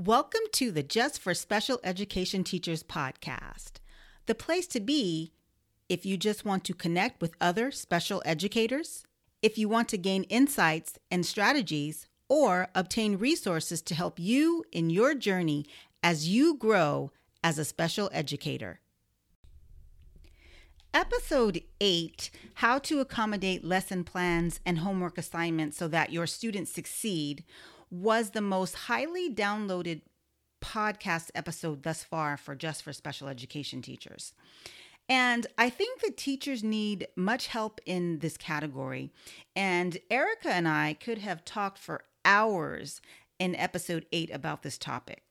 Welcome to the Just for Special Education Teachers podcast, the place to be if you just want to connect with other special educators, if you want to gain insights and strategies, or obtain resources to help you in your journey as you grow as a special educator. Episode 8 How to Accommodate Lesson Plans and Homework Assignments so that your students succeed was the most highly downloaded podcast episode thus far for just for special education teachers. And I think that teachers need much help in this category. And Erica and I could have talked for hours in episode 8 about this topic.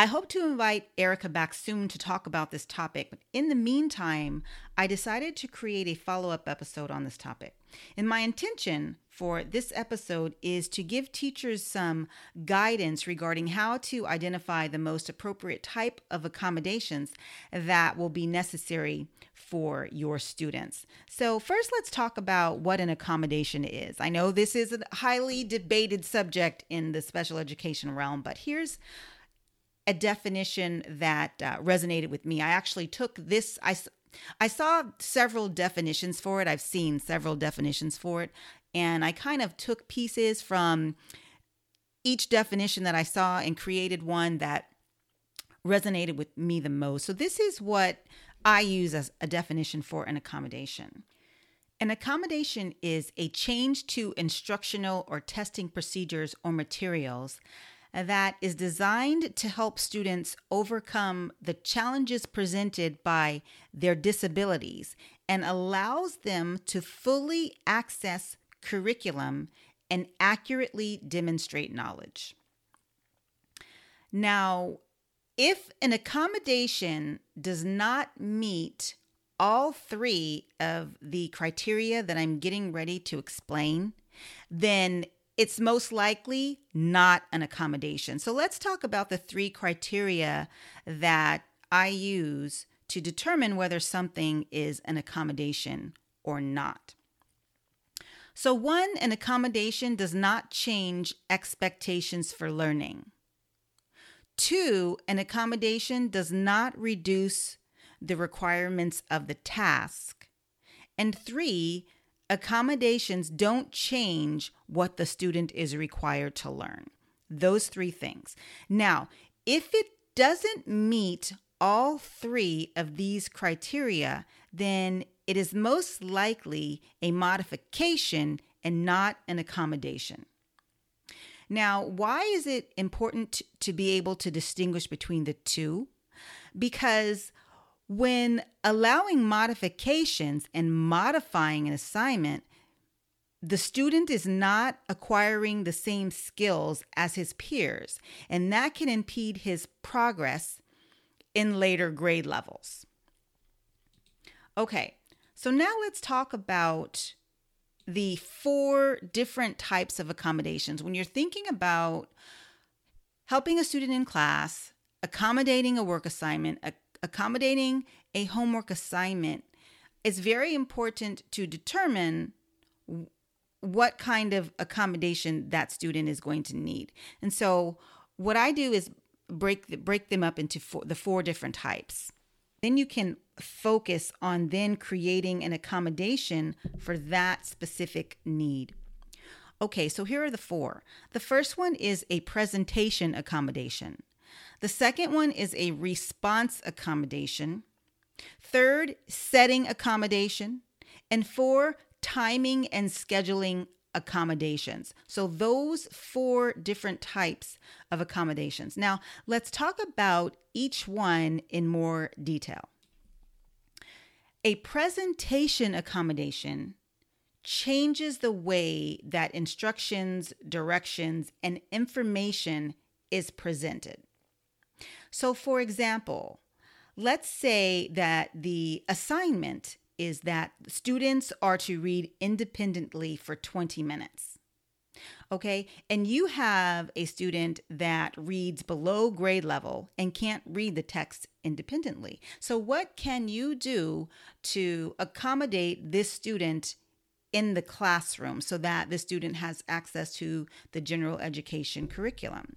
I hope to invite Erica back soon to talk about this topic, but in the meantime, I decided to create a follow up episode on this topic. And my intention for this episode is to give teachers some guidance regarding how to identify the most appropriate type of accommodations that will be necessary for your students. So, first, let's talk about what an accommodation is. I know this is a highly debated subject in the special education realm, but here's a definition that uh, resonated with me. I actually took this, I, I saw several definitions for it. I've seen several definitions for it. And I kind of took pieces from each definition that I saw and created one that resonated with me the most. So, this is what I use as a definition for an accommodation. An accommodation is a change to instructional or testing procedures or materials that is designed to help students overcome the challenges presented by their disabilities and allows them to fully access curriculum and accurately demonstrate knowledge. Now, if an accommodation does not meet all three of the criteria that I'm getting ready to explain, then it's most likely not an accommodation. So let's talk about the three criteria that I use to determine whether something is an accommodation or not. So, one, an accommodation does not change expectations for learning. Two, an accommodation does not reduce the requirements of the task. And three, accommodations don't change what the student is required to learn. Those three things. Now, if it doesn't meet all three of these criteria, then it is most likely a modification and not an accommodation. Now, why is it important to be able to distinguish between the two? Because when allowing modifications and modifying an assignment, the student is not acquiring the same skills as his peers, and that can impede his progress in later grade levels. Okay, so now let's talk about the four different types of accommodations. When you're thinking about helping a student in class, accommodating a work assignment, accommodating a homework assignment, it's very important to determine what kind of accommodation that student is going to need. And so, what I do is break break them up into four, the four different types. Then you can focus on then creating an accommodation for that specific need. Okay, so here are the four. The first one is a presentation accommodation. The second one is a response accommodation. Third, setting accommodation. And four, timing and scheduling accommodations. So, those four different types of accommodations. Now, let's talk about each one in more detail. A presentation accommodation changes the way that instructions, directions, and information is presented. So, for example, let's say that the assignment is that students are to read independently for 20 minutes. Okay, and you have a student that reads below grade level and can't read the text independently. So, what can you do to accommodate this student in the classroom so that the student has access to the general education curriculum?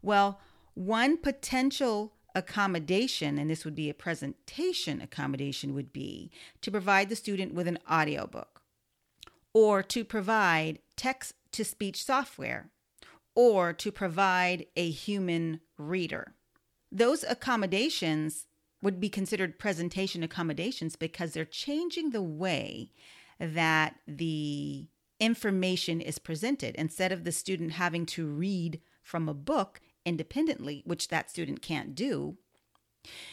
Well, one potential accommodation, and this would be a presentation accommodation, would be to provide the student with an audiobook or to provide text to speech software or to provide a human reader. Those accommodations would be considered presentation accommodations because they're changing the way that the information is presented. Instead of the student having to read from a book independently, which that student can't do,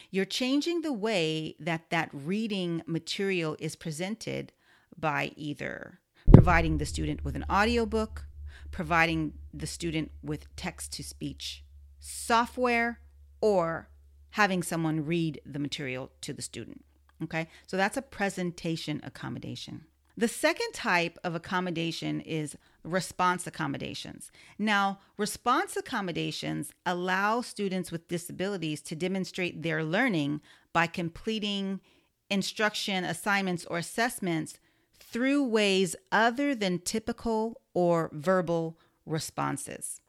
you're changing the way that that reading material is presented by either providing the student with an audiobook, providing the student with text to speech software, or having someone read the material to the student. Okay, so that's a presentation accommodation. The second type of accommodation is response accommodations. Now, response accommodations allow students with disabilities to demonstrate their learning by completing instruction, assignments, or assessments through ways other than typical or verbal responses.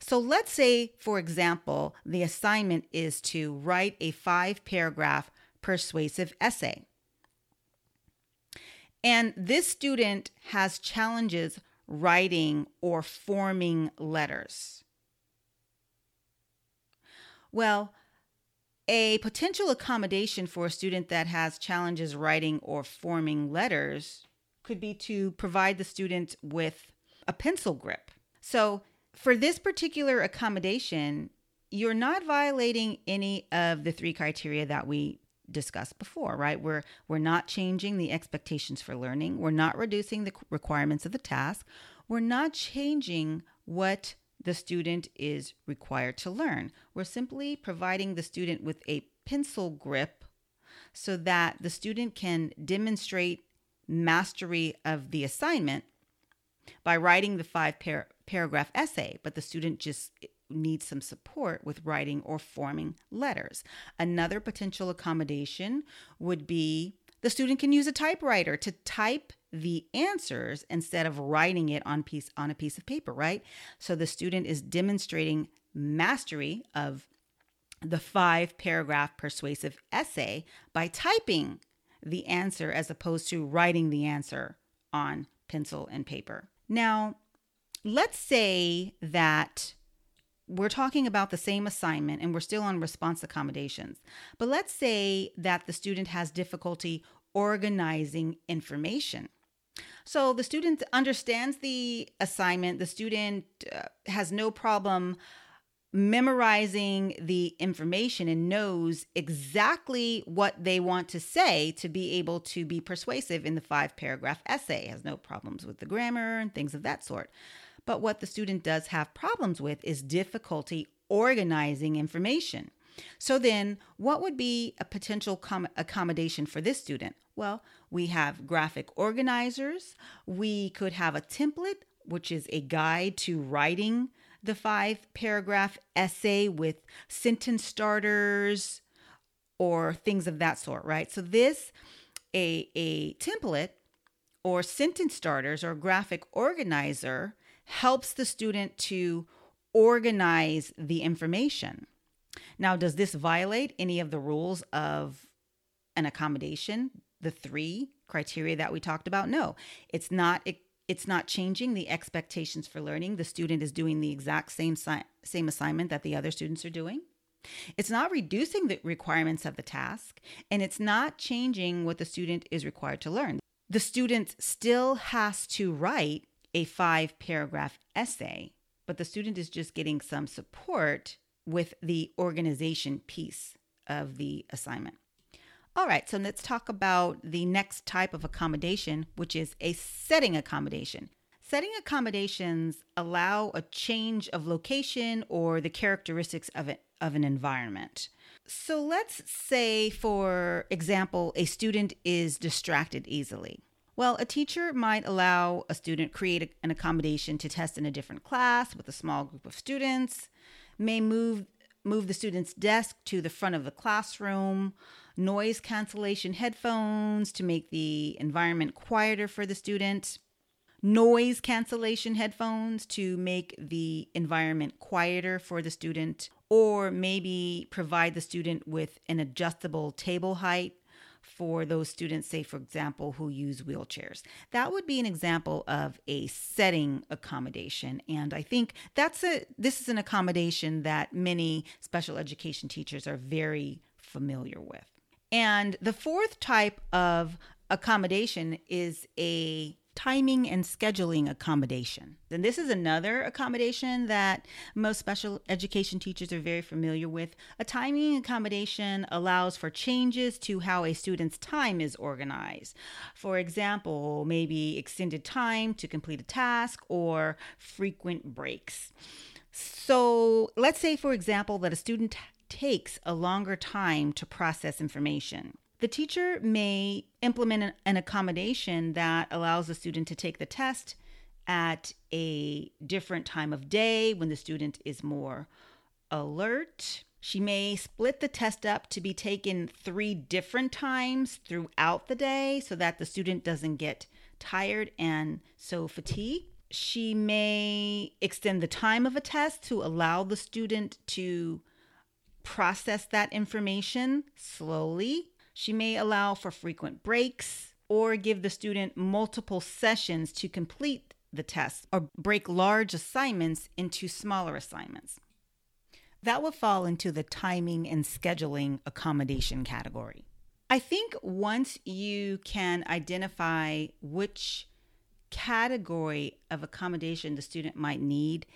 So let's say, for example, the assignment is to write a five paragraph persuasive essay. And this student has challenges writing or forming letters. Well, a potential accommodation for a student that has challenges writing or forming letters could be to provide the student with a pencil grip. So, for this particular accommodation, you're not violating any of the three criteria that we discussed before, right? We're we're not changing the expectations for learning. We're not reducing the requirements of the task. We're not changing what the student is required to learn. We're simply providing the student with a pencil grip so that the student can demonstrate mastery of the assignment by writing the five par- paragraph essay, but the student just needs some support with writing or forming letters. Another potential accommodation would be the student can use a typewriter to type the answers instead of writing it on piece on a piece of paper, right? So the student is demonstrating mastery of the five paragraph persuasive essay by typing the answer as opposed to writing the answer on pencil and paper. Now, let's say that we're talking about the same assignment and we're still on response accommodations. But let's say that the student has difficulty organizing information. So the student understands the assignment, the student uh, has no problem memorizing the information and knows exactly what they want to say to be able to be persuasive in the five paragraph essay. Has no problems with the grammar and things of that sort. But what the student does have problems with is difficulty organizing information. So then, what would be a potential com- accommodation for this student? Well, we have graphic organizers. We could have a template, which is a guide to writing the five paragraph essay with sentence starters or things of that sort, right? So this a a template or sentence starters or graphic organizer helps the student to organize the information. Now, does this violate any of the rules of an accommodation? The three criteria that we talked about? No, it's not. It, it's not changing the expectations for learning. The student is doing the exact same si- same assignment that the other students are doing. It's not reducing the requirements of the task, and it's not changing what the student is required to learn. The student still has to write a five paragraph essay, but the student is just getting some support with the organization piece of the assignment. All right, so let's talk about the next type of accommodation, which is a setting accommodation. Setting accommodations allow a change of location or the characteristics of, it, of an environment. So let's say, for example, a student is distracted easily. Well, a teacher might allow a student create an accommodation to test in a different class with a small group of students, may move move the student's desk to the front of the classroom, noise cancellation headphones to make the environment quieter for the student. noise cancellation headphones to make the environment quieter for the student, or maybe provide the student with an adjustable table height for those students, say, for example, who use wheelchairs. That would be an example of a setting accommodation. And I think that's a this is an accommodation that many special education teachers are very familiar with. And the fourth type of accommodation is a timing and scheduling accommodation. And this is another accommodation that most special education teachers are very familiar with. A timing accommodation allows for changes to how a student's time is organized. For example, maybe extended time to complete a task or frequent breaks. So, let's say, for example, that a student takes a longer time to process information. The teacher may implement an accommodation that allows the student to take the test at a different time of day when the student is more alert. She may split the test up to be taken three different times throughout the day so that the student doesn't get tired and so fatigued. She may extend the time of a test to allow the student to process that information slowly she may allow for frequent breaks or give the student multiple sessions to complete the test or break large assignments into smaller assignments. That would fall into the timing and scheduling accommodation category. I think once you can identify which category of accommodation the student might need,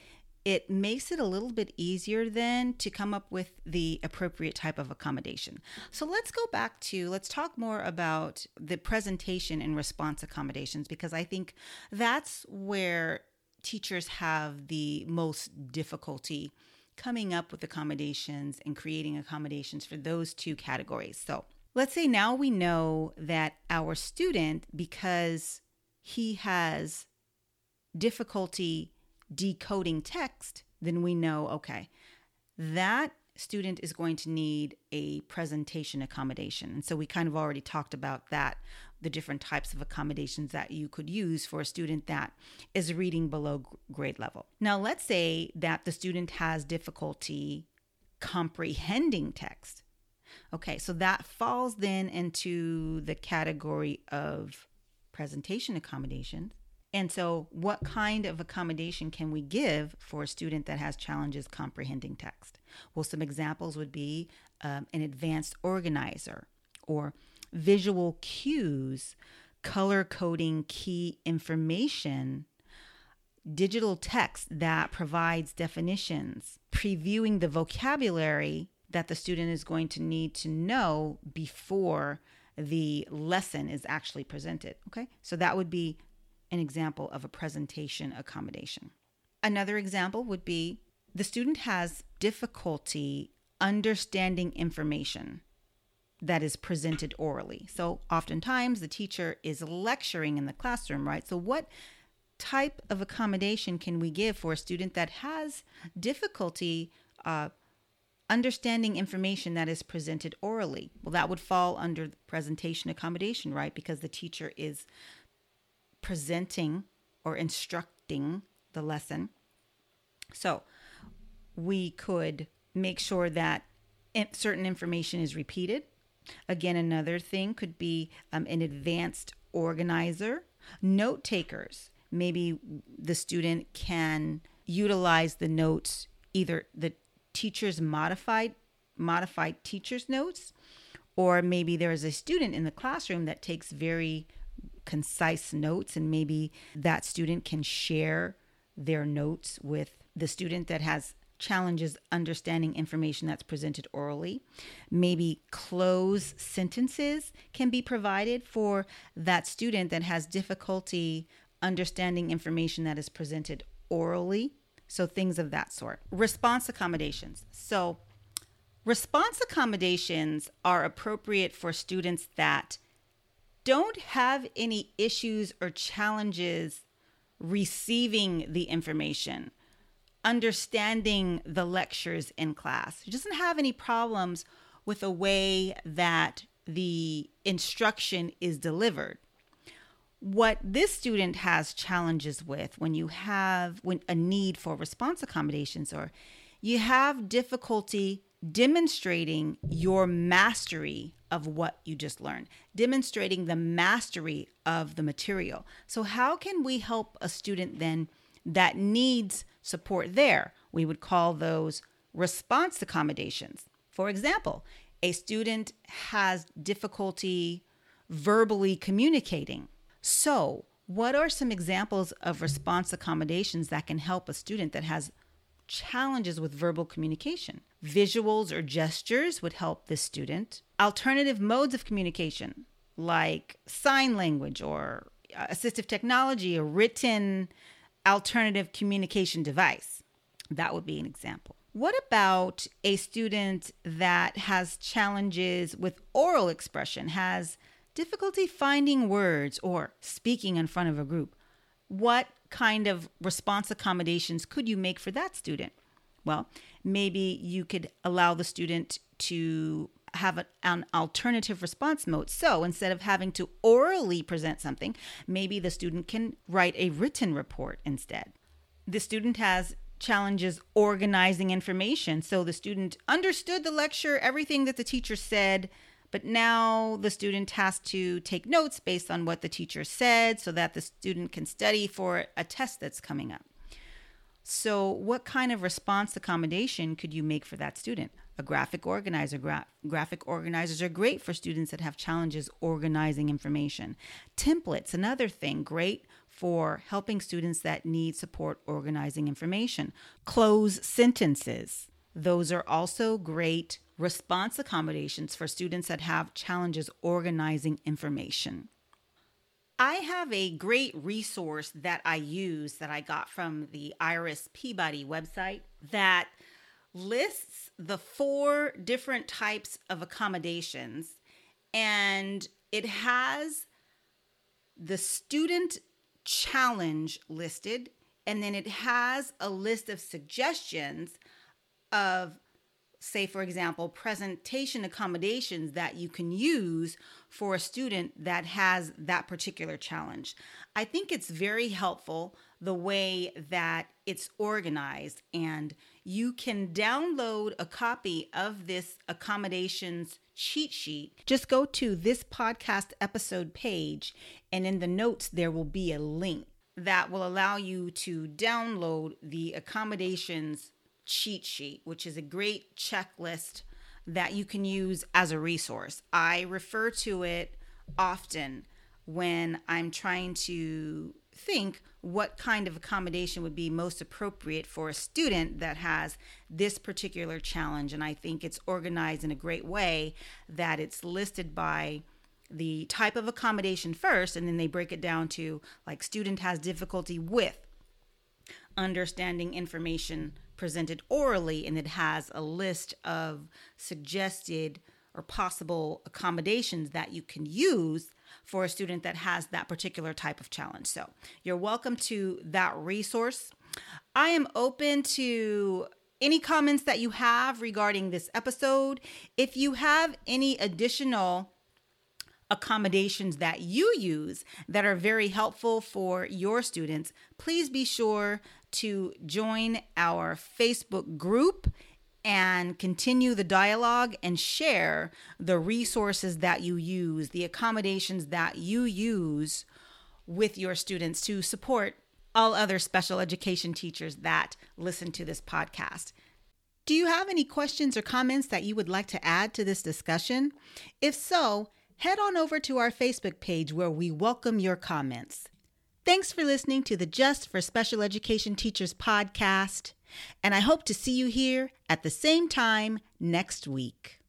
it makes it a little bit easier then to come up with the appropriate type of accommodation. So let's go back to, let's talk more about the presentation and response accommodations because I think that's where teachers have the most difficulty coming up with accommodations and creating accommodations for those two categories. So let's say now we know that our student, because he has difficulty decoding text, then we know, okay, that student is going to need a presentation accommodation. And so we kind of already talked about that, the different types of accommodations that you could use for a student that is reading below grade level. Now, let's say that the student has difficulty comprehending text. Okay, so that falls then into the category of presentation accommodations. And so, what kind of accommodation can we give for a student that has challenges comprehending text? Well, some examples would be um, an advanced organizer or visual cues, color coding key information, digital text that provides definitions, previewing the vocabulary that the student is going to need to know before the lesson is actually presented. Okay, so that would be an example of a presentation accommodation. Another example would be the student has difficulty understanding information that is presented orally. So, oftentimes the teacher is lecturing in the classroom, right? So, what type of accommodation can we give for a student that has difficulty uh, understanding information that is presented orally? Well, that would fall under presentation accommodation, right? Because the teacher is presenting or instructing the lesson. So we could make sure that certain information is repeated. Again, another thing could be um, an advanced organizer, note takers. Maybe the student can utilize the notes, either the teacher's modified modified teacher's notes, or maybe there is a student in the classroom that takes very concise notes and maybe that student can share their notes with the student that has challenges understanding information that's presented orally. Maybe cloze sentences can be provided for that student that has difficulty understanding information that is presented orally. So, things of that sort. Response accommodations. So, response accommodations are appropriate for students that don't have any issues or challenges receiving the information, understanding the lectures in class. Doesn't have any problems with the way that the instruction is delivered. what this student has challenges with when you have when a need for response accommodations or you have difficulty demonstrating your mastery of what you just learned, demonstrating the mastery of the material. So, how can we help a student then that needs support there? We would call those response accommodations. For example, a student has difficulty verbally communicating. So, what are some examples of response accommodations that can help a student that has challenges with verbal communication? Visuals or gestures would help this student. Alternative modes of communication, like sign language or uh, assistive technology, a written alternative communication device. That would be an example. What about a student that has challenges with oral expression, has difficulty finding words or speaking in front of a group? What kind of response accommodations could you make for that student? Well, maybe you could allow the student to have an, an, alternative response mode. So instead of having to orally present something, maybe the student can write a written report instead. The student has challenges organizing information. So the student understood the lecture, everything that the teacher said, but now the student has to take notes based on what the teacher said so that the student can study for a test that's coming up. So, what kind of response accommodation could you make for that student? A graphic organizer. Gra- graphic organizers are great for students that have challenges organizing information. Templates, another thing, great for helping students that need support organizing information. Cloze sentences. Those are also great response accommodations for students that have challenges organizing information. I have a great resource that I use that I got from the Iris Peabody website that lists the four different types of accommodations and it has the student challenge listed, and then it has a list of suggestions of, say, for example, presentation accommodations that you can use for a student that has that particular challenge. I think it's very helpful the way that it's organized, and you can download a copy of this accommodations cheat sheet. Just go to this podcast episode page, and in the notes, there will be a link that will allow you to download the accommodations cheat sheet, which is a great checklist that you can use as a resource. I refer to it often when I'm trying to think what kind of accommodation would be most appropriate for a student that has this particular challenge. And I think it's organized in a great way that it's listed by the type of accommodation first, and then they break it down to like student has difficulty with understanding information presented orally, and it has a list of suggested or possible accommodations that you can use for a student that has that particular type of challenge. So you're welcome to that resource. I am open to any comments that you have regarding this episode. If you have any additional accommodations that you use that are very helpful for your students, please be sure to join our Facebook group and continue the dialogue and share the resources that you use, the accommodations that you use with your students to support all other special education teachers that listen to this podcast. Do you have any questions or comments that you would like to add to this discussion? If so, head on over to our Facebook page where we welcome your comments. Thanks for listening to the Just for Special Education Teachers podcast, and I hope to see you here at the same time next week.